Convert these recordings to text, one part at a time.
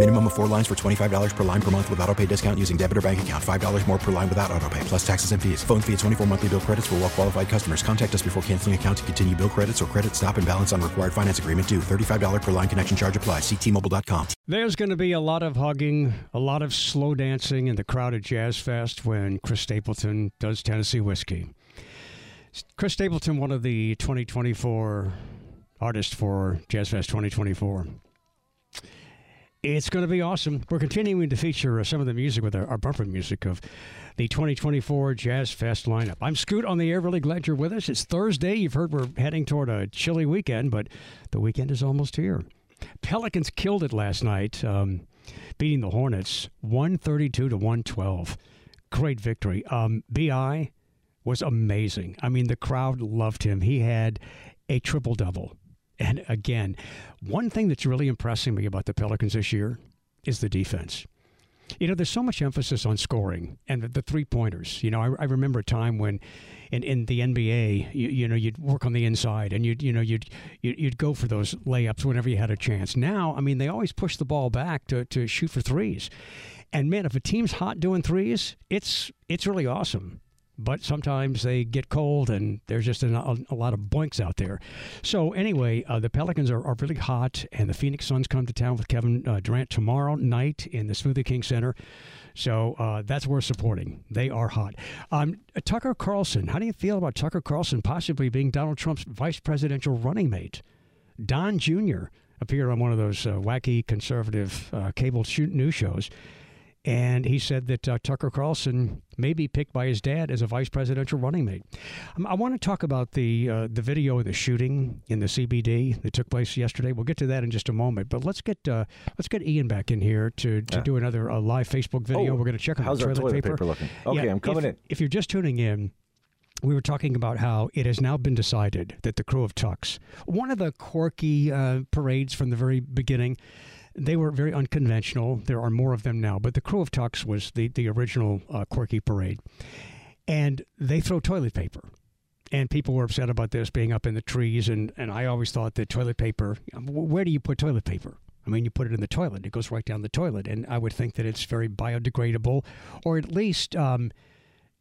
Minimum of four lines for $25 per line per month with auto pay discount using debit or bank account. $5 more per line without auto pay, plus taxes and fees. Phone fee at 24 monthly bill credits for well qualified customers. Contact us before canceling account to continue bill credits or credit stop and balance on required finance agreement due. $35 per line connection charge applies. Ctmobile.com. There's going to be a lot of hugging, a lot of slow dancing in the crowded Jazz Fest when Chris Stapleton does Tennessee Whiskey. Chris Stapleton, one of the 2024 artists for Jazz Fest 2024. It's going to be awesome. We're continuing to feature uh, some of the music with our, our bumper music of the 2024 Jazz Fest lineup. I'm Scoot on the air. Really glad you're with us. It's Thursday. You've heard we're heading toward a chilly weekend, but the weekend is almost here. Pelicans killed it last night, um, beating the Hornets 132 to 112. Great victory. Um, Bi was amazing. I mean, the crowd loved him. He had a triple double. And again, one thing that's really impressing me about the Pelicans this year is the defense. You know, there's so much emphasis on scoring and the, the three pointers. You know, I, I, remember a time when in, in the NBA, you, you, know, you'd work on the inside and you'd, you know, you'd, you'd go for those layups whenever you had a chance. Now, I mean, they always push the ball back to, to shoot for threes. And man, if a team's hot doing threes, it's, it's really awesome but sometimes they get cold and there's just a, a, lot of boinks out there. So, anyway, uh, the Pelicans are, are, really hot, and the Phoenix Suns come to town with Kevin uh, Durant tomorrow night in the Smoothie King Center. So uh, that's worth supporting. They are hot. Um, Tucker Carlson, how do you feel about Tucker Carlson possibly being Donald Trump's vice presidential running mate? Don Jr. appeared on one of those uh, wacky conservative uh, cable news shows and he said that uh, Tucker Carlson may be picked by his dad as a vice presidential running mate. Um, I want to talk about the uh, the video of the shooting in the CBD that took place yesterday. We'll get to that in just a moment, but let's get uh, let's get Ian back in here to, to yeah. do another uh, live Facebook video. Oh, We're going to check out the toilet, toilet paper. paper. looking. Okay, yeah, I'm coming if, in. If you're just tuning in, we were talking about how it has now been decided that the Krewe of Tucks, one of the quirky uh, parades from the very beginning, they were very unconventional. There are more of them now, but the Krewe of Tucks was the, the original uh, quirky parade. And they throw toilet paper. And people were upset about this being up in the trees. And, and I always thought that toilet paper, where do you put toilet paper? I mean, you put it in the toilet, it goes right down the toilet. And I would think that it's very biodegradable or at least um,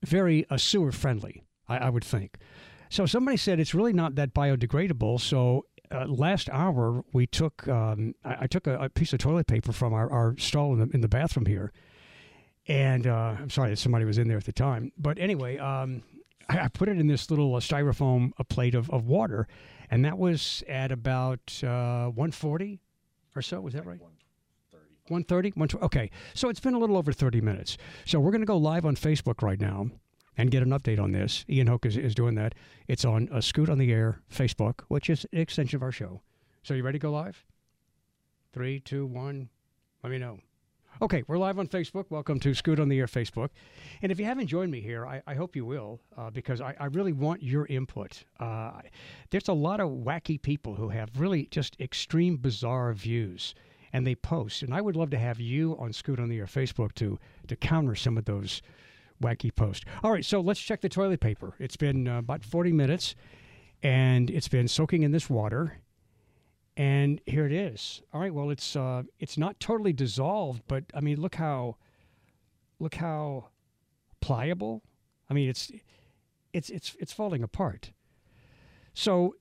very uh, sewer friendly, I, I would think. So somebody said it's really not that biodegradable. So uh, last hour we took um, I, I, took a, a, piece of toilet paper from our, our stall in the, in the bathroom here, and uh, I'm sorry that somebody was in there at the time. But anyway, um, I, I, put it in this little uh, styrofoam a plate of, of water, and that was at about 140 uh, or so. Was that right? 130 130 okay. So it's been a little over 30 minutes. So we're going to go live on facebook right now and get an update on this. Ian Hoke is, is doing that. It's on a Scoot on the Air Facebook, which is an extension of our show. So you ready to go live? Three, two, one. Let me know. Okay, we're live on Facebook. Welcome to Scoot on the Air Facebook. And if you haven't joined me here, I, I hope you will, uh, because I, I, really want your input. Uh, there's a lot of wacky people who have really just extreme, bizarre views, and they post. And I would love to have you on Scoot on the Air Facebook to to counter some of those wacky post. All right, so let's check the toilet paper. It's been uh, about 40 minutes and it's been soaking in this water. And here it is. All right, well it's uh, it's not totally dissolved, but I mean look how look how pliable. I mean it's it's it's it's falling apart. So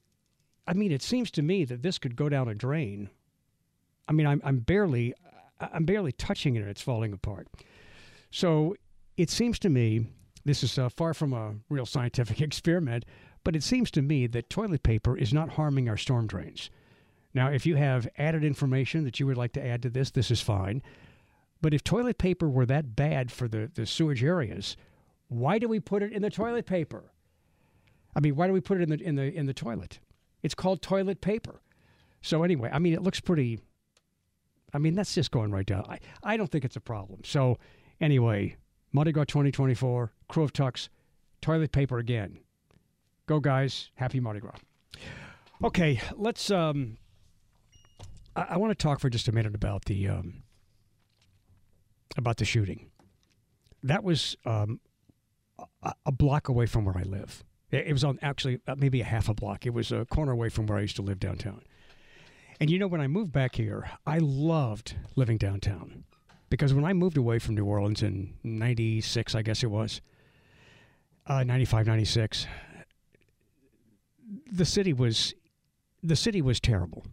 I mean it seems to me that this could go down a drain. I mean I'm I'm barely I'm barely touching it and it's falling apart. So it seems to me, this is uh, far from a real scientific experiment, but it seems to me that toilet paper is not harming our storm drains. Now, if you have added information that you would like to add to this, this is fine. But if toilet paper were that bad for the, the sewage areas, why do we put it in the toilet paper? I mean, why do we put it in the in the in the toilet? It's called toilet paper. So anyway, I mean, it looks pretty. I mean, that's just going right down. I, I don't think it's a problem. So anyway, Mardi Gras 2024, Krewe of Tucks, toilet paper again. Go guys, happy Mardi Gras. Okay, let's. Um, I, I want to talk for just a minute about the um, about the shooting. That was um, a, a block away from where I live. It, was on actually uh, maybe a half a block. It was a corner away from where I used to live downtown. And you know, when I moved back here, I loved living downtown because when I moved away from New Orleans in 96, I guess it was, uh, 95, 96, the city was the city was terrible.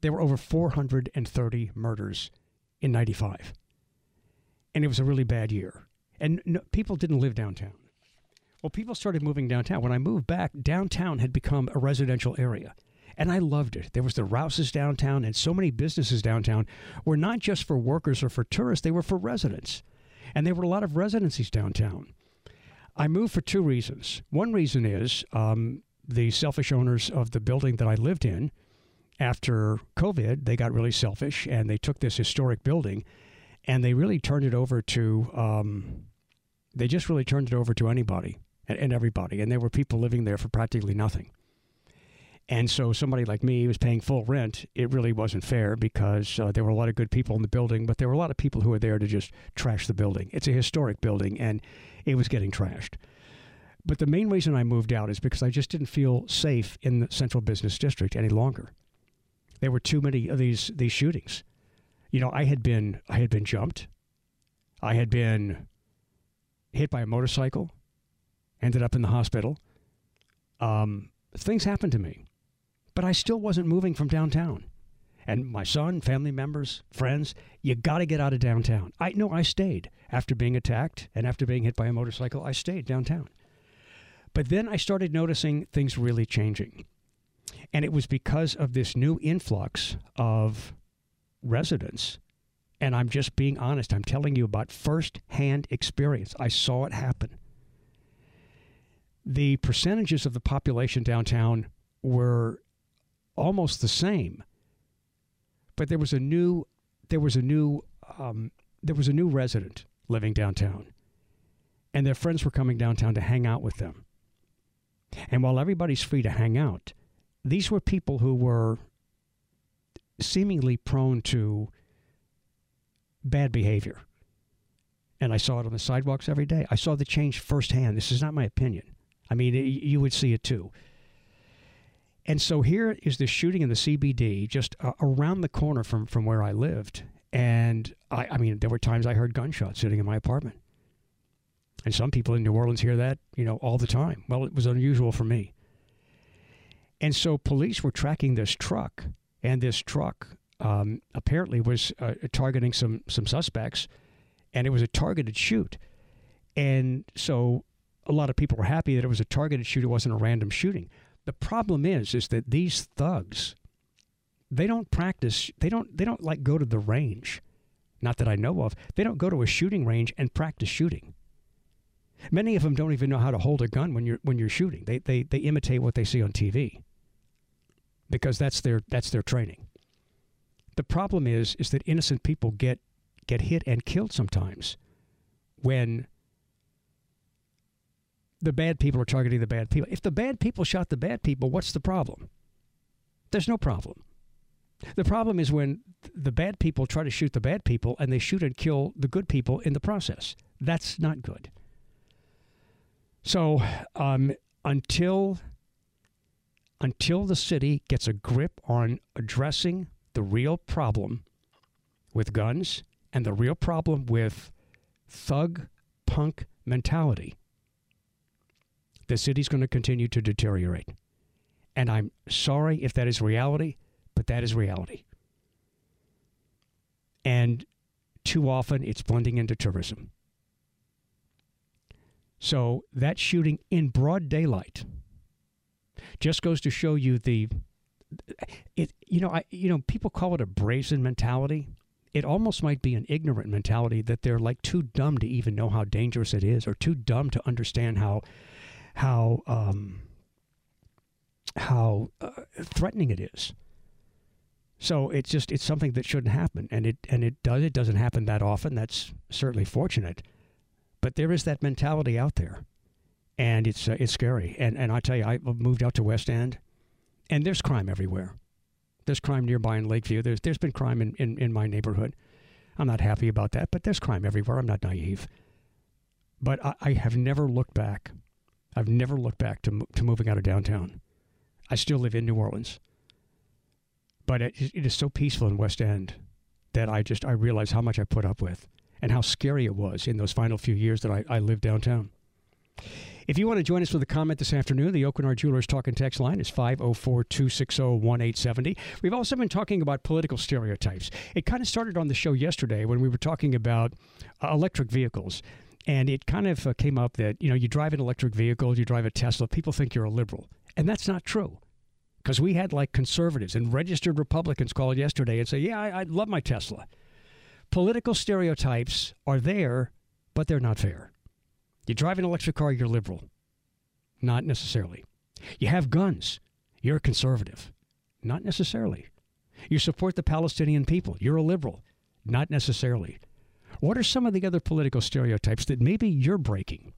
There were over 430 murders in 95. And it was a really bad year. And no, people didn't live downtown. Well, people started moving downtown. When I moved back, downtown had become a residential area. And I loved it. There was the Rouses downtown and so many businesses downtown were not just for workers or for tourists, they were for residents. And there were a lot of residencies downtown. I moved for two reasons. One reason is um, the selfish owners of the building that I lived in, after COVID, they got really selfish and they took this historic building and they really turned it over to, um, they just really turned it over to anybody and, and everybody. And there were people living there for practically nothing. And so somebody like me was paying full rent. It really wasn't fair because uh, there were a lot of good people in the building, but there were a lot of people who were there to just trash the building. It's a historic building and it was getting trashed. But the main reason I moved out is because I just didn't feel safe in the central business district any longer. There were too many of these these shootings. You know, I had been I had been jumped. I had been hit by a motorcycle, ended up in the hospital. Um, things happened to me, but I still wasn't moving from downtown. And my son, family members, friends, you got to get out of downtown. I know I stayed after being attacked and after being hit by a motorcycle. I stayed downtown. But then I started noticing things really changing. And it was because of this new influx of residents. And I'm just being honest. I'm telling you about firsthand experience. I saw it happen. The percentages of the population downtown were almost the same, but there was a new there was a new um, there was a new resident living downtown, and their friends were coming downtown to hang out with them. And while everybody's free to hang out, these were people who were seemingly prone to bad behavior. And I saw it on the sidewalks every day. I saw the change firsthand. This is not my opinion. I mean, you would see it too. And so here is the shooting in the CBD just uh, around the corner from, from where I lived. And I, I mean, there were times I heard gunshots sitting in my apartment. And some people in New Orleans hear that, you know, all the time. Well, it was unusual for me. And so police were tracking this truck, and this truck um, apparently was uh, targeting some some suspects, and it was a targeted shoot. And so a lot of people were happy that it was a targeted shoot; it wasn't a random shooting. The problem is, is that these thugs, they don't practice. They don't. They don't like go to the range. Not that I know of. They don't go to a shooting range and practice shooting. Many of them don't even know how to hold a gun when you're when you're shooting. They they they imitate what they see on TV. Because that's their that's their training. The problem is is that innocent people get get hit and killed sometimes when the bad people are targeting the bad people. If the bad people shot the bad people, what's the problem? There's no problem. The problem is when the bad people try to shoot the bad people and they shoot and kill the good people in the process. That's not good. So um, until until the city gets a grip on addressing the real problem with guns and the real problem with thug punk mentality, the city's going to continue to deteriorate. And I'm sorry if that is reality, but that is reality. And too often it's blending into tourism. So that shooting in broad daylight just goes to show you the it you know I you know people call it a brazen mentality. It almost might be an ignorant mentality that they're like too dumb to even know how dangerous it is, or too dumb to understand how how um, how uh, threatening it is. So it's just it's something that shouldn't happen, and it and it does it doesn't happen that often. That's certainly fortunate, but there is that mentality out there, and it's uh, it's scary. And and I tell you, I moved out to West End, and there's crime everywhere. There's crime nearby in Lakeview. There's there's been crime in, in, in my neighborhood. I'm not happy about that, but there's crime everywhere. I'm not naive. But I, I have never looked back. I've never looked back to to moving out of downtown. I still live in New Orleans, but it, it is so peaceful in West End that I just I realize how much I put up with and how scary it was in those final few years that I, I lived downtown. If you want to join us with a comment this afternoon, the Aucoin Jewelers Talk and Text line is 504 260 1870. We've also been talking about political stereotypes. It kind of started on the show yesterday when we were talking about uh, electric vehicles. And it kind of uh, came up that, you know, you drive an electric vehicle, you drive a Tesla, people think you're a liberal. And that's not true. Because we had like conservatives and registered Republicans call yesterday and say, yeah, I, I love my Tesla. Political stereotypes are there, but they're not fair. You drive an electric car, you're liberal. Not necessarily. You have guns, you're a conservative. Not necessarily. You support the Palestinian people, you're a liberal. Not necessarily. What are some of the other political stereotypes that maybe you're breaking?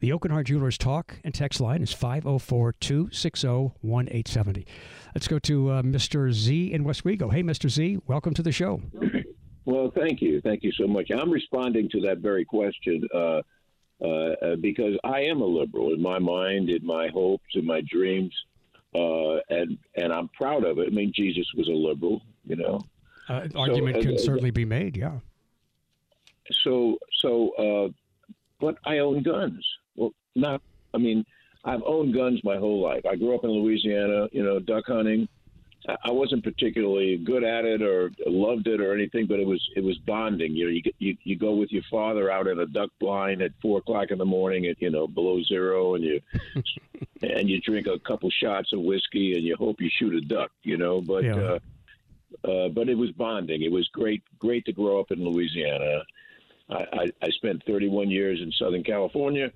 The Aucoin Jewelers talk and text line is 504 260 1870. Let's go to uh, Mr. Z in Westwego. Hey, Mr. Z, welcome to the show. Well, thank you. Thank you so much. I'm responding to that very question uh, uh, uh because I am a liberal in my mind, in my hopes, in my dreams, uh, and and I'm proud of it. I mean, Jesus was a liberal, you know. Uh, argument so, can certainly be made, yeah. So, so but I own guns. Well, not. I mean, I've owned guns my whole life. I grew up in Louisiana, you know, duck hunting. I wasn't particularly good at it or loved it or anything, but it was it was bonding. You know, you you you go with your father out in a duck blind at four o'clock in the morning at you know below zero, and you and you drink a couple shots of whiskey and you hope you shoot a duck. You know, but yeah. uh, uh, but it was bonding. It was great great to grow up in Louisiana. I, I, spent 31 years in Southern California,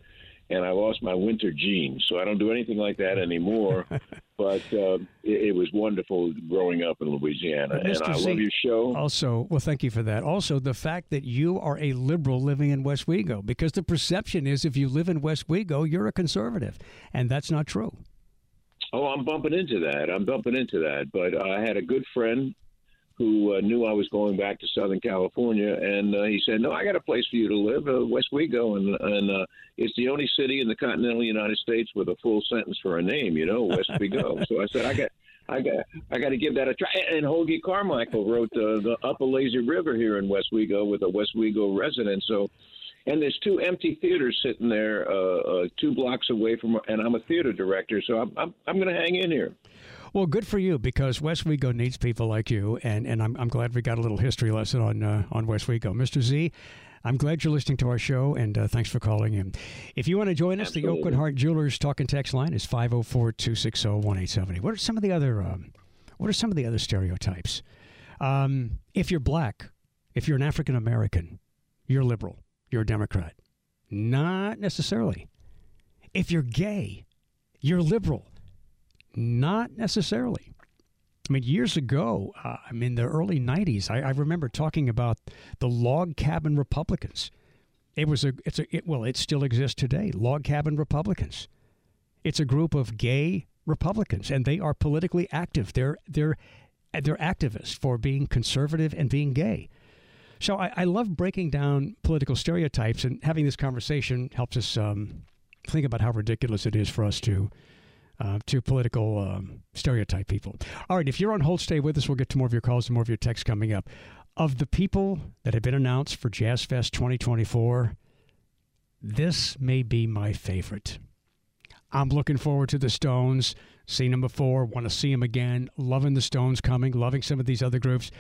and I lost my winter genes, so I don't do anything like that anymore. but uh, it, it, was wonderful growing up in Louisiana, and, I Z, love your show. Also, well, thank you for that. Also, the fact that you are a liberal living in Westwego, because the perception is if you live in Westwego, you're a conservative, and that's not true. Oh, I'm bumping into that. I'm bumping into that. But I had a good friend who uh, knew I was going back to Southern California, and uh, he said, "No, I got a place for you to live, uh, Westwego, and and uh, it's the only city in the continental United States with a full sentence for a name, you know, Westwego." so I said, "I got." I got I got to give that a try. And Hoagy Carmichael wrote uh, the Up a Lazy River here in Westwego with a Westwego resident. So, and there's two empty theaters sitting there, uh, uh, two blocks away from, and I'm a theater director, so I'm I'm, I'm going to hang in here. Well, good for you because Westwego needs people like you, and, and I'm, I'm glad we got a little history lesson on uh, on Westwego. Mr. Z, I'm glad you're listening to our show, and uh, thanks for calling in. If you want to join us, Absolutely. the Aucoin Hart Jewelers talk and text line is 504-260-1870. What are some of the other um, What are some of the other stereotypes? Um, if you're black, if you're an African American, you're liberal, you're a Democrat. Not necessarily. If you're gay, you're liberal. Not necessarily. I mean, years ago, uh, I mean, the early 90s, I, I, remember talking about the log cabin Republicans. It was a, it's a, it, well, it still exists today. Log cabin Republicans. It's a group of gay Republicans, and they are politically active. They're, they're, they're activists for being conservative and being gay. So I, I love breaking down political stereotypes, and having this conversation helps us um, think about how ridiculous it is for us to uh, to political um, stereotype people. All right, if you're on hold, stay with us. We'll get to more of your calls and more of your texts coming up. Of the people that have been announced for Jazz Fest 2024, this may be my favorite. I'm looking forward to the Stones. Seen them before, want to see them again. Loving the Stones coming, loving some of these other groups,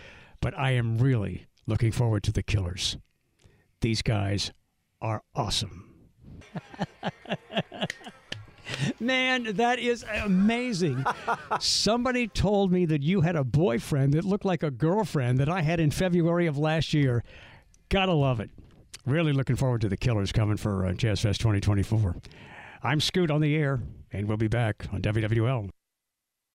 but I am really looking forward to the Killers. These guys are awesome. Man, that is amazing. Somebody told me that you had a boyfriend that looked like a girlfriend that I had in February of last year. Gotta love it. Really looking forward to the Killers coming for uh, Jazz Fest 2024. I'm Scoot on the air, and we'll be back on WWL.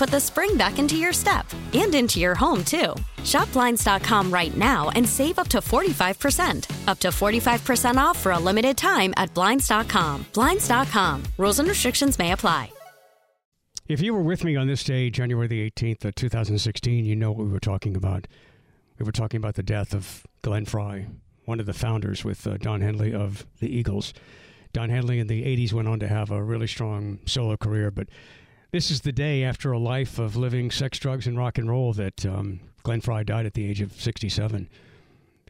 put the spring back into your step and into your home, too. Shop Blinds.com right now and save up to 45%. Up to 45% off for a limited time at Blinds.com. Blinds.com. Rules and restrictions may apply. If you were with me on this day, January the 18th of 2016, you know what we were talking about. We were talking about the death of Glenn Frey, one of the founders with uh, Don Henley of the Eagles. Don Henley in the 80s went on to have a really strong solo career, but this is the day after a life of living sex, drugs, and rock and roll that um, Glenn Frey died at the age of 67.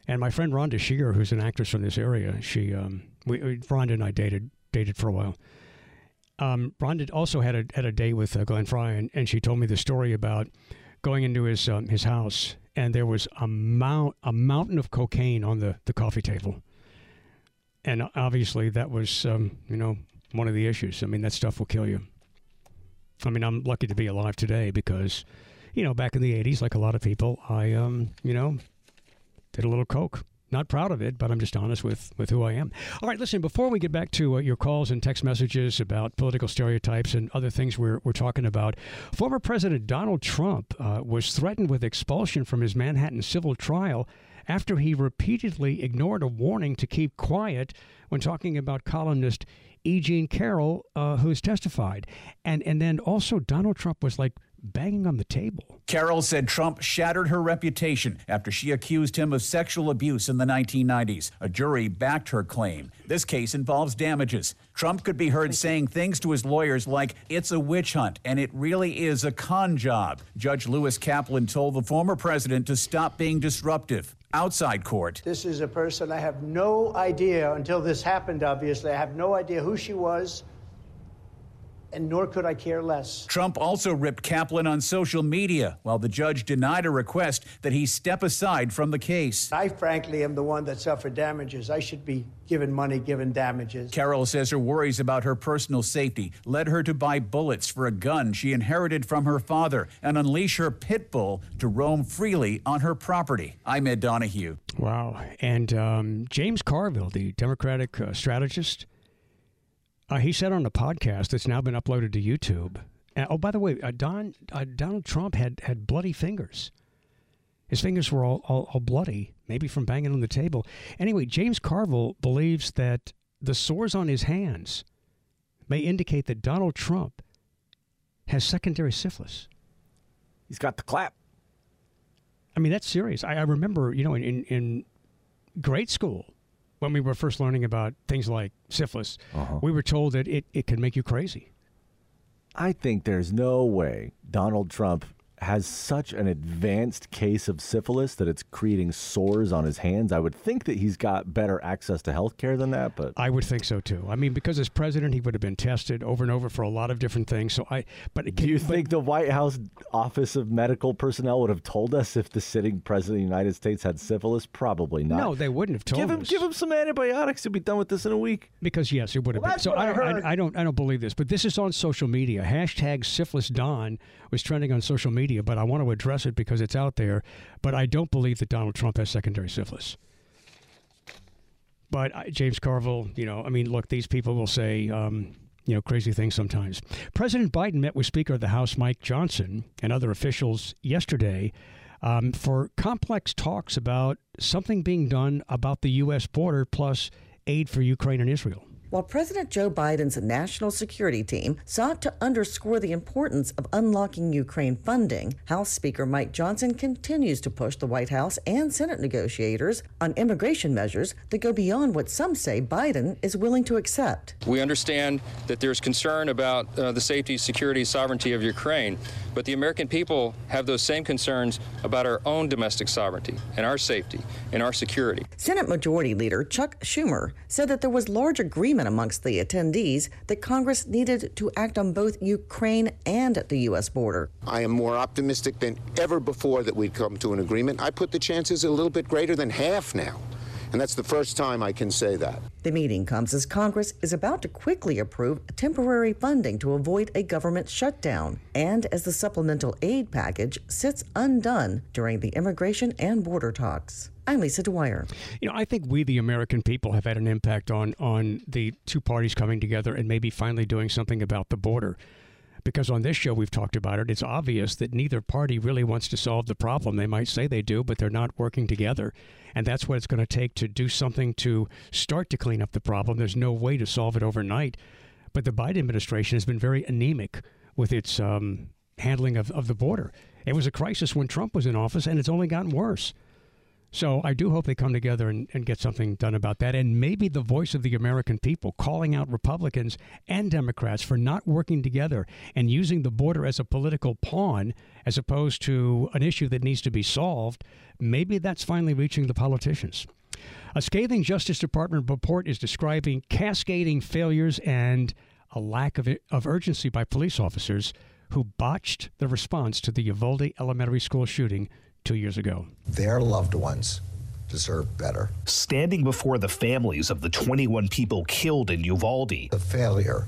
And my friend Rhonda Shear, who's an actress from this area, she, um, we, Rhonda and I dated dated for a while. Um, Rhonda also had a had a date with uh, Glenn Frey, and, and she told me the story about going into his um, his house, and there was a mount a mountain of cocaine on the, the coffee table, and obviously that was um, you know one of the issues. I mean that stuff will kill you. I mean I'm lucky to be alive today because, you know, back in the '80s, like a lot of people, I um you know did a little coke. Not proud of it, but I'm just honest with, with who I am. All right, listen, before we get back to uh, your calls and text messages about political stereotypes and other things we're, we're talking about, former President Donald Trump uh, was threatened with expulsion from his Manhattan civil trial after he repeatedly ignored a warning to keep quiet when talking about columnist E. Jean Carroll, uh, who's testified. And, and then also, Donald Trump was like, banging on the table. Carroll said Trump shattered her reputation after she accused him of sexual abuse in the 1990s. A jury backed her claim. This case involves damages. Trump could be heard saying things to his lawyers like, it's a witch hunt and it really is a con job. Judge Lewis Kaplan told the former president to stop being disruptive. Outside court. This is a person I have no idea until this happened, obviously. I have no idea who she was and nor could I care less. Trump also ripped Kaplan on social media while the judge denied a request that he step aside from the case. I frankly am the one that suffered damages. I should be given money, given damages. Carroll says her worries about her personal safety led her to buy bullets for a gun she inherited from her father and unleash her pit bull to roam freely on her property. I'm Ed Donahue. Wow. And um, James Carville, the Democratic uh, strategist, uh, he said on a podcast that's now been uploaded to YouTube. Uh, oh, by the way, uh, Don uh, Donald Trump had had bloody fingers. His fingers were all, all, all bloody, maybe from banging on the table. Anyway, James Carville believes that the sores on his hands may indicate that Donald Trump has secondary syphilis. He's got the clap. I mean, that's serious. I, I remember, you know, in, in, in grade school, when we were first learning about things like syphilis, Uh-huh. we were told that it, it can make you crazy. I think there's no way Donald Trump has such an advanced case of syphilis that it's creating sores on his hands. I would think that he's got better access to health care than that, but I would think so too. I mean, because as president, he would have been tested over and over for a lot of different things. So I, but do you think the White House Office of Medical Personnel would have told us if the sitting president of the United States had syphilis? Probably not. No, they wouldn't have told give him us. give him some antibiotics. He'll be done with this in a week. Because yes, it would have Well, been. So I. I, I don't, I don't believe this. But this is on social media. Hashtag syphilis Don was trending on social media. But I want to address it because it's out there. But I don't believe that Donald Trump has secondary syphilis. But I- James Carville, you know, I mean, look, these people will say, um, you know, crazy things sometimes. President Biden met with Speaker of the House Mike Johnson and other officials yesterday um, for complex talks about something being done about the U.S. border plus aid for Ukraine and Israel. While President Joe Biden's national security team sought to underscore the importance of unlocking Ukraine funding, House Speaker Mike Johnson continues to push the White House and Senate negotiators on immigration measures that go beyond what some say Biden is willing to accept. We understand that there's concern about uh, the safety, security, sovereignty of Ukraine, but the American people have those same concerns about our own domestic sovereignty and our safety and our security. Senate Majority Leader Chuck Schumer said that there was large agreement amongst the attendees that Congress needed to act on both Ukraine and the U.S. border. I am more optimistic than ever before that we'd come to an agreement. I put the chances a little bit greater than half now. And that's the first time I can say that. The meeting comes as Congress is about to quickly approve temporary funding to avoid a government shutdown, and as the supplemental aid package sits undone during the immigration and border talks. I'm Lisa Dwyer. You know, I think we, the American people, have had an impact on on the two parties coming together and maybe finally doing something about the border. Because on this show we've talked about it, it's obvious that neither party really wants to solve the problem. They might say they do, but they're not working together. And that's what it's going to take to do something to start to clean up the problem. There's no way to solve it overnight. But the Biden administration has been very anemic with its um, handling of, of the border. It was a crisis when Trump was in office, and it's only gotten worse. So I do hope they come together and, and get something done about that. And maybe the voice of the American people calling out Republicans and Democrats for not working together and using the border as a political pawn as opposed to an issue that needs to be solved. Maybe that's finally reaching the politicians. A scathing Justice Department report is describing cascading failures and a lack of, of urgency by police officers who botched the response to the Uvalde Elementary School shooting two years ago. Their loved ones deserve better. Standing before the families of the 21 people killed in Uvalde. The failure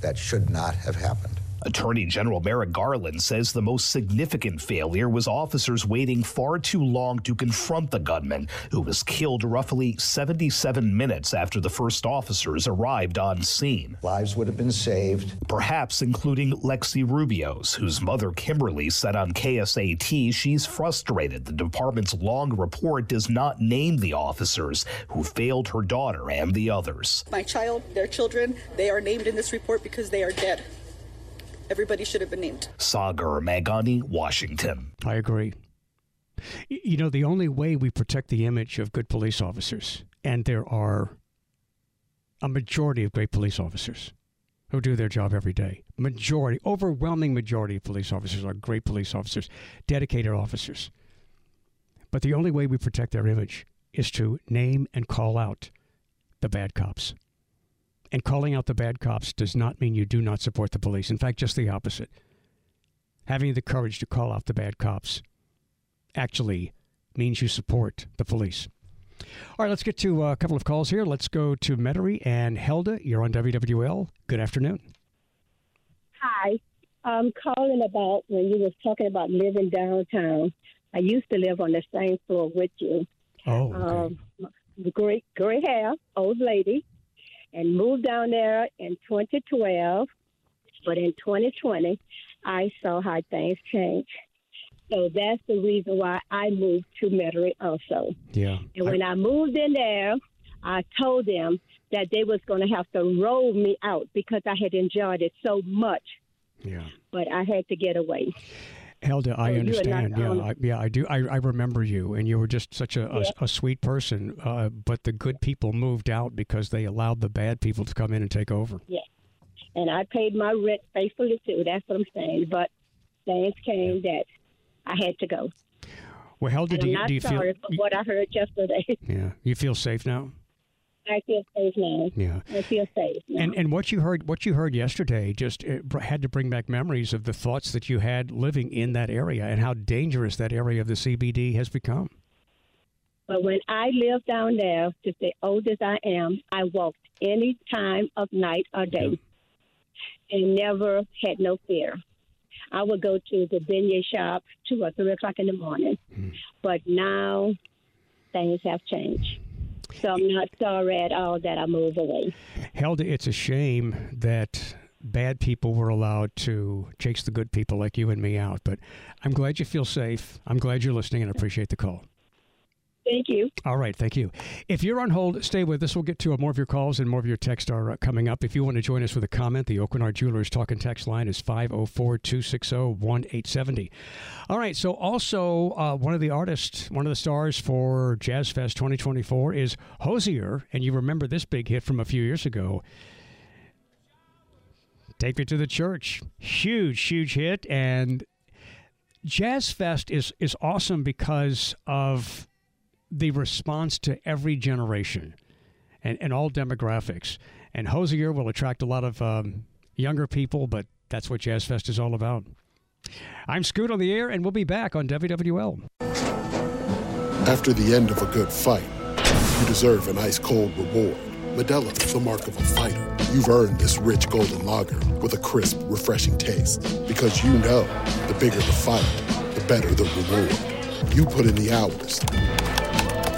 that should not have happened. Attorney General Merrick Garland says the most significant failure was officers waiting far too long to confront the gunman, who was killed roughly 77 minutes after the first officers arrived on scene. Lives would have been saved. Perhaps including Lexi Rubio's, whose mother Kimberly said on KSAT she's frustrated the department's long report does not name the officers who failed her daughter and the others. My child, their children, they are named in this report because they are dead. Everybody should have been named. Sagar Meghani, Washington. I agree. You know, the only way we protect the image of good police officers, and there are a majority of great police officers who do their job every day. Majority, overwhelming majority of police officers are great police officers, dedicated officers. But the only way we protect their image is to name and call out the bad cops. And calling out the bad cops does not mean you do not support the police. In fact, just the opposite. Having the courage to call out the bad cops actually means you support the police. All right, let's get to a couple of calls here. Let's go to Metairie and Helda. You're on WWL. Good afternoon. Hi. I'm calling about when you was talking about living downtown. I used to live on the same floor with you. Oh, um, great gray hair, old lady, and moved down there in 2012. But in 2020, I saw how things change. So that's the reason why I moved to Metairie also. Yeah. And when I moved in there, I told them that they was going to have to roll me out because I had enjoyed it so much. Yeah. But I had to get away. Helda, I So you are not understand. Yeah, I, yeah, I do. I, I remember you, and you were just such a, a- Yeah. a, sweet person. Uh, but the good people moved out because they allowed the bad people to come in and take over. Yeah. And I paid my rent faithfully too. That's what I'm saying. But things came that I had to go. Well, Helda, do you, do you feel? sorry for what I heard yesterday. Yeah, you feel safe now. I feel safe now. Yeah. I feel safe now. And and what you heard what you heard yesterday just uh, it had to bring back memories of the thoughts that you had living in that area and how dangerous that area of the CBD has become. But when I lived down there, to the old as I am, I walked any time of night or day and never had no fear. I would go to the beignet shop two or three o'clock in the morning. Hmm. But now things have changed. So I'm not sorry at all that I moved away. Helda, it's a shame that bad people were allowed to chase the good people like you and me out. But I'm glad you feel safe. I'm glad you're listening and appreciate the call. Thank you. All right, thank you. If you're on hold, stay with us. We'll get to more of your calls and more of your texts are uh, coming up. If you want to join us with a comment, the Aucoin Jewelers talk and text line is 504 260 1870. All right, so also uh, one of the artists, one of the stars for Jazz Fest 2024 is Hozier. And you remember this big hit from a few years ago. Take Me to the Church. Huge, huge hit. And Jazz Fest is, is awesome because of the response to every generation and, and all demographics. And Hozier will attract a lot of um, younger people, but that's what Jazz Fest is all about. I'm Scoot on the air, and we'll be back on WWL. After the end of a good fight, you deserve an ice cold reward. Modelo is the mark of a fighter. You've earned this rich golden lager with a crisp, refreshing taste. Because you know the bigger the fight, the better the reward. You put in the hours,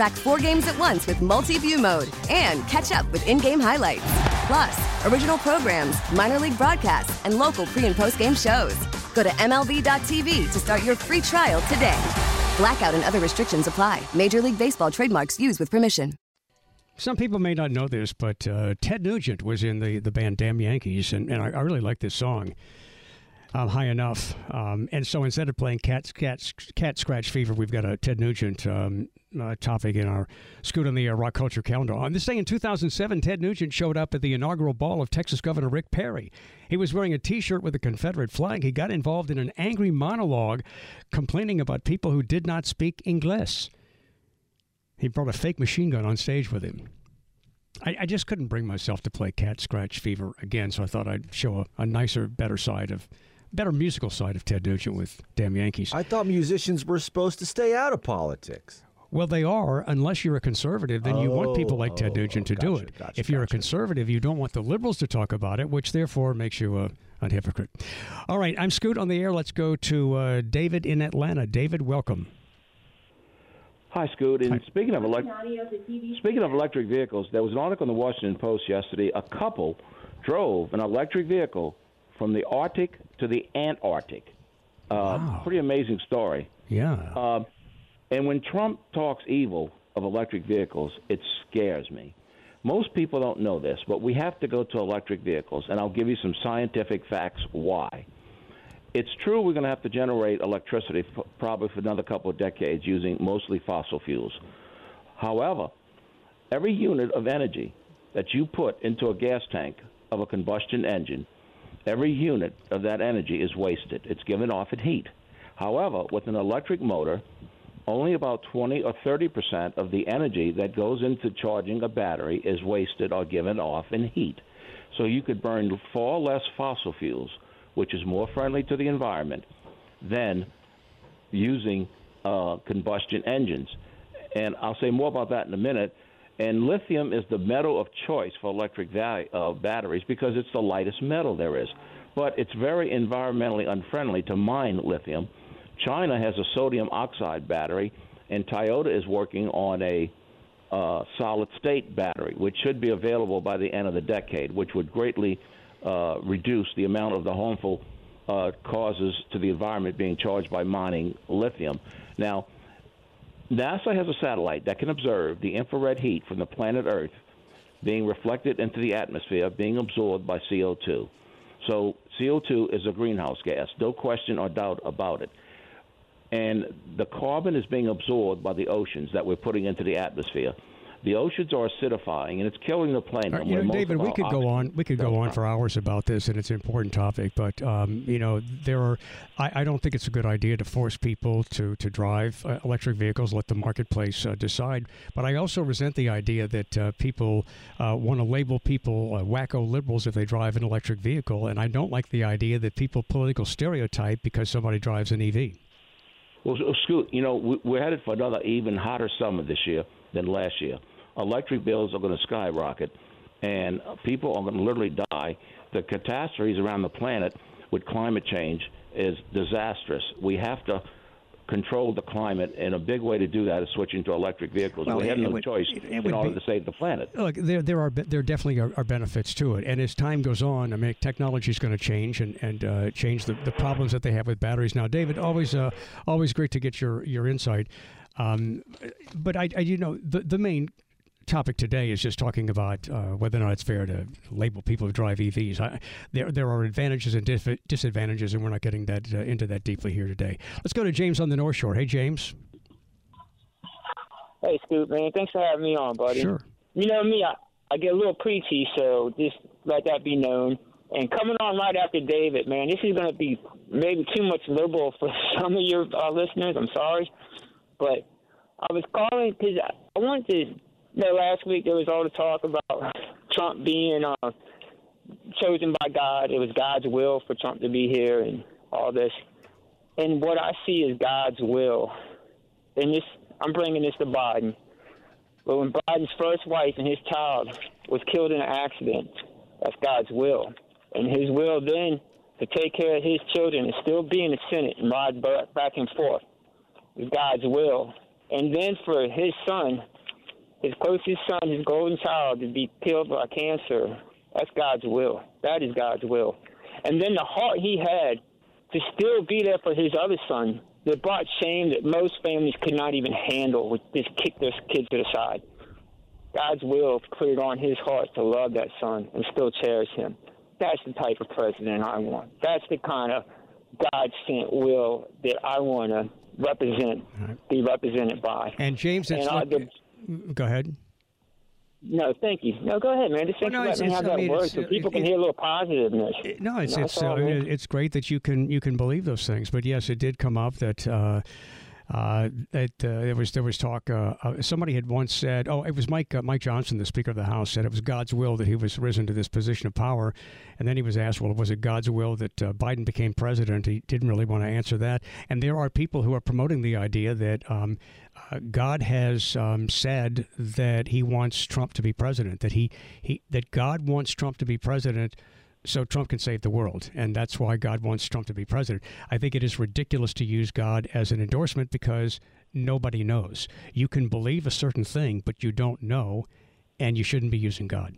Track four games at once with multi view mode and catch up with in game highlights. Plus, original programs, minor league broadcasts, and local pre and post game shows. Go to MLB.tv to start your free trial today. Blackout and other restrictions apply. Major League Baseball trademarks used with permission. Some people may not know this, but uh, Ted Nugent was in the, the band Damn Yankees, and, and I, I really like this song. Um, high enough, um, and so instead of playing cat, cat, cat scratch fever, we've got a Ted Nugent um, uh, topic in our Scoot on the uh, Rock Culture calendar. On this day in 2007, Ted Nugent showed up at the inaugural ball of Texas Governor Rick Perry. He was wearing a T-shirt with a Confederate flag. He got involved in an angry monologue, complaining about people who did not speak English. He brought a fake machine gun on stage with him. I, I just couldn't bring myself to play Cat Scratch Fever again, so I thought I'd show a, a nicer, better side of, better musical side of Ted Nugent with Damn Yankees. I thought musicians were supposed to stay out of politics. Well, they are, unless you're a conservative, then you want people like Ted Oh, Nugent to do it. if you're a conservative, you don't want the liberals to talk about it, which therefore makes you a, a hypocrite. All right, I'm Scoot on the air. Let's go to uh, David in Atlanta. David, welcome. Hi, Scoot. And speaking of elect- speaking of electric vehicles, there was an article in the Washington Post yesterday. A couple drove an electric vehicle from the Arctic to the Antarctic. Uh, Pretty amazing story. Yeah. Uh, and when Trump talks evil of electric vehicles, it scares me. Most people don't know this, but we have to go to electric vehicles, and I'll give you some scientific facts why. It's true we're going to have to generate electricity f- probably for another couple of decades using mostly fossil fuels. However, every unit of energy that you put into a gas tank of a combustion engine, every unit of that energy is wasted. It's given off in heat. However, with an electric motor, only about 20 or 30 percent of the energy that goes into charging a battery is wasted or given off in heat. So you could burn far less fossil fuels, which is more friendly to the environment, than using uh, combustion engines. And I'll say more about that in a minute. And lithium is the metal of choice for electric va- uh, batteries because it's the lightest metal there is. But it's very environmentally unfriendly to mine lithium. China has a sodium oxide battery, and Toyota is working on a uh, solid state battery, which should be available by the end of the decade, which would greatly uh, reduce the amount of the harmful uh, causes to the environment being charged by mining lithium. Now, NASA has a satellite that can observe the infrared heat from the planet Earth being reflected into the atmosphere, being absorbed by CO2. So, CO2 is a greenhouse gas, no question or doubt about it. And the carbon is being absorbed by the oceans that we're putting into the atmosphere. The oceans are acidifying, and it's killing the planet. Right, you know, David, we could go on. We could go on for hours about this, and it's an important topic. But um, you know, there are. I, I, don't think it's a good idea to force people to to drive uh, electric vehicles. Let the marketplace uh, decide. But I also resent the idea that uh, people uh, want to label people uh, wacko liberals if they drive an electric vehicle, and I don't like the idea that people political stereotype because somebody drives an EV. Well, Scoot, you know, we're headed for another even hotter summer this year than last year electric bills are going to skyrocket, and people are going to literally die. The catastrophes around the planet with climate change is disastrous. We have to control the climate, and a big way to do that is switching to electric vehicles. Well, we have no would, choice in order be, to save the planet. Look, there there are there definitely are, are, benefits to it, and as time goes on, I mean, technology is going to change and and uh, change the, the problems that they have with batteries. Now, David, always uh, always great to get your your insight. Um, but I, I, you know, the the main topic today is just talking about uh, whether or not it's fair to label people who drive EVs. I, there, there are advantages and dif- disadvantages, and we're not getting that uh, into that deeply here today. Let's go to James on the North Shore. Hey, James. Hey, Scoot, man. Thanks for having me on, buddy. Sure. You know me, I, I get a little preachy, so just let that be known. And coming on right after David, man, this is going to be maybe too much liberal for some of your uh, listeners. I'm sorry. But I was calling because I wanted to you know, last week there was all the talk about Trump being uh, chosen by God. It was God's will for Trump to be here and all this. And what I see is God's will. And this, I'm bringing this to Biden. But when Biden's first wife and his child was killed in an accident, that's God's will. And his will then to take care of his children and still be in the Senate and ride back and forth is God's will. And then for his son his closest son, his golden child, to be killed by cancer. That's God's will. That is God's will. And then the heart he had to still be there for his other son that brought shame that most families could not even handle, would just kick their kids to the side. God's will cleared on his heart to love that son and still cherish him. That's the type of president I want. That's the kind of God sent will that I want to represent, right. be represented by. And James, it's and I, the, Go ahead. No, thank you. No, go ahead, man. Just well, no, me have that I mean, word so people can hear a little positiveness. no, it's it's uh, it's great that you can you can believe those things. But yes, it did come up that. Uh, uh, uh, there was there was talk. Uh, uh, somebody had once said, "Oh, it was Mike uh, Mike Johnson, the Speaker of the House, said it was God's will that he was risen to this position of power." And then he was asked, "Well, was it God's will that uh, Biden became president?" He didn't really want to answer that. And there are people who are promoting the idea that um, God has um, said that He wants Trump to be president. That he, he that God wants Trump to be president so Trump can save the world. And that's why God wants Trump to be president. I think it is ridiculous to use God as an endorsement because nobody knows. You can believe a certain thing, but you don't know, and you shouldn't be using God.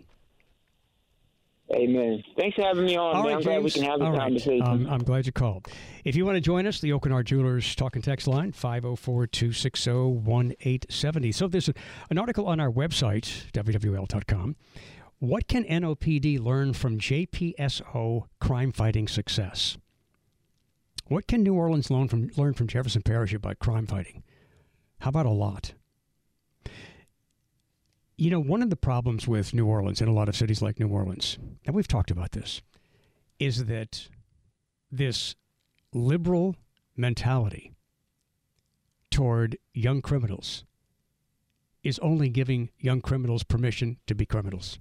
Amen. Thanks for having me on, All. Right, I'm glad we can have the conversation. Um, I'm glad you called. If you want to join us, the Aucoin Hart Jewelers talk and text line, 504-260-1870. So there's an article on our website, WWL.com, what can NOPD learn from JPSO crime fighting success? What can New Orleans learn from, learn from Jefferson Parish about crime fighting? How about a lot? You know, one of the problems with New Orleans and a lot of cities like New Orleans, and we've talked about this, is that this liberal mentality toward young criminals is only giving young criminals permission to be criminals.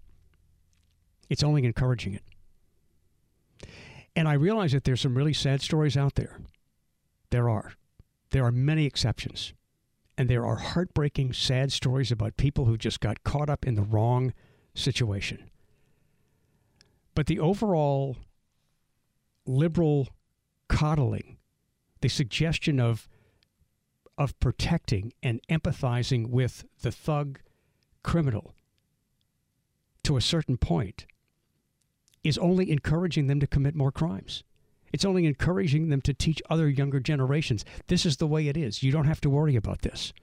It's only encouraging it. And I realize that there's some really sad stories out there. There are. There are many exceptions. And there are heartbreaking, sad stories about people who just got caught up in the wrong situation. But the overall liberal coddling, the suggestion of of protecting and empathizing with the thug criminal to a certain point is only encouraging them to commit more crimes. It's only encouraging them to teach other younger generations this is the way it is. You don't have to worry about this.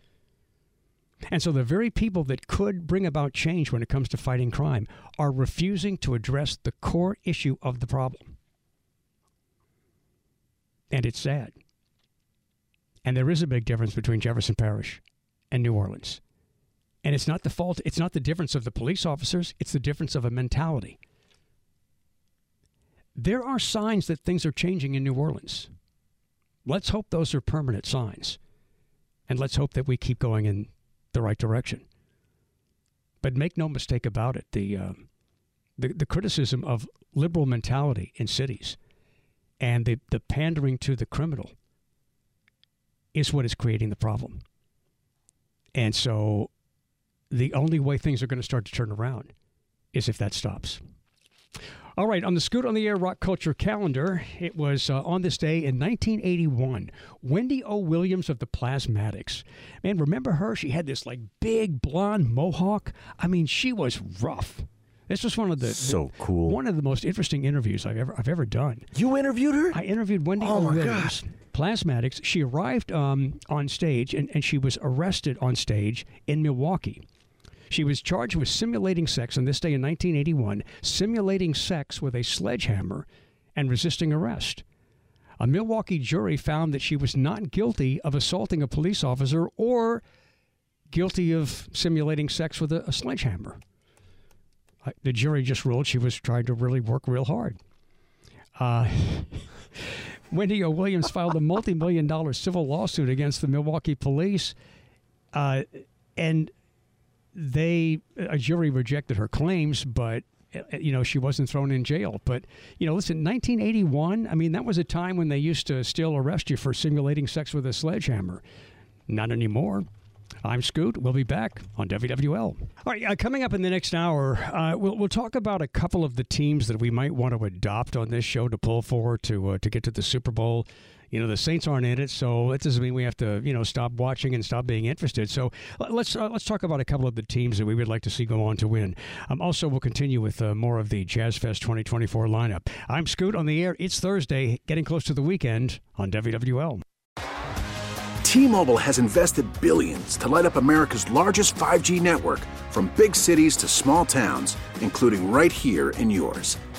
And so the very people that could bring about change when it comes to fighting crime are refusing to address the core issue of the problem. And it's sad. And there is a big difference between Jefferson Parish and New Orleans. And it's not the fault, it's not the difference of the police officers, it's the difference of a mentality. There are signs that things are changing in New Orleans. Let's hope those are permanent signs. And let's hope that we keep going in the right direction. But make no mistake about it, the, uh, the, the criticism of liberal mentality in cities and the, the pandering to the criminal is what is creating the problem. And so the only way things are going to start to turn around is if that stops. All right, on the Scoot on the Air Rock Culture calendar, it was uh, on this day in 1981. Wendy O. Williams of the Plasmatics. Man, remember her? She had this like big blonde mohawk. I mean, she was rough. This was one of the so the, cool. One of the most interesting interviews I've ever I've ever done. You interviewed her? I interviewed Wendy Oh, O. my Williams. Plasmatics. She arrived um, on stage and, and she was arrested on stage in Milwaukee. She was charged with simulating sex on this day in 1981, simulating sex with a sledgehammer and resisting arrest. A Milwaukee jury found that she was not guilty of assaulting a police officer or guilty of simulating sex with a, a sledgehammer. The jury just ruled she was trying to really work real hard. Uh, Wendy O. Williams filed a multi million dollar civil lawsuit against the Milwaukee police. Uh, and they, a jury rejected her claims, but. uh, You know, she wasn't thrown in jail. But, you know, listen, 1981, I mean, that was a time when they used to still arrest you for simulating sex with a sledgehammer. Not anymore. I'm Scoot. We'll be back on WWL. All right, uh, coming up in the next hour, uh, we'll, we'll talk about a couple of the teams that we might want to adopt on this show to pull for to uh, to get to the Super Bowl. You know, the Saints aren't in it, so that doesn't mean we have to, you know, stop watching and stop being interested. So let- let's uh, let's talk about a couple of the teams that we would like to see go on to win. Um, also, we'll continue with uh, more of the Jazz Fest 2024 lineup. I'm Scoot on the air. It's Thursday, getting close to the weekend on WWL. T-Mobile has invested billions to light up America's largest 5G network from big cities to small towns, including right here in yours.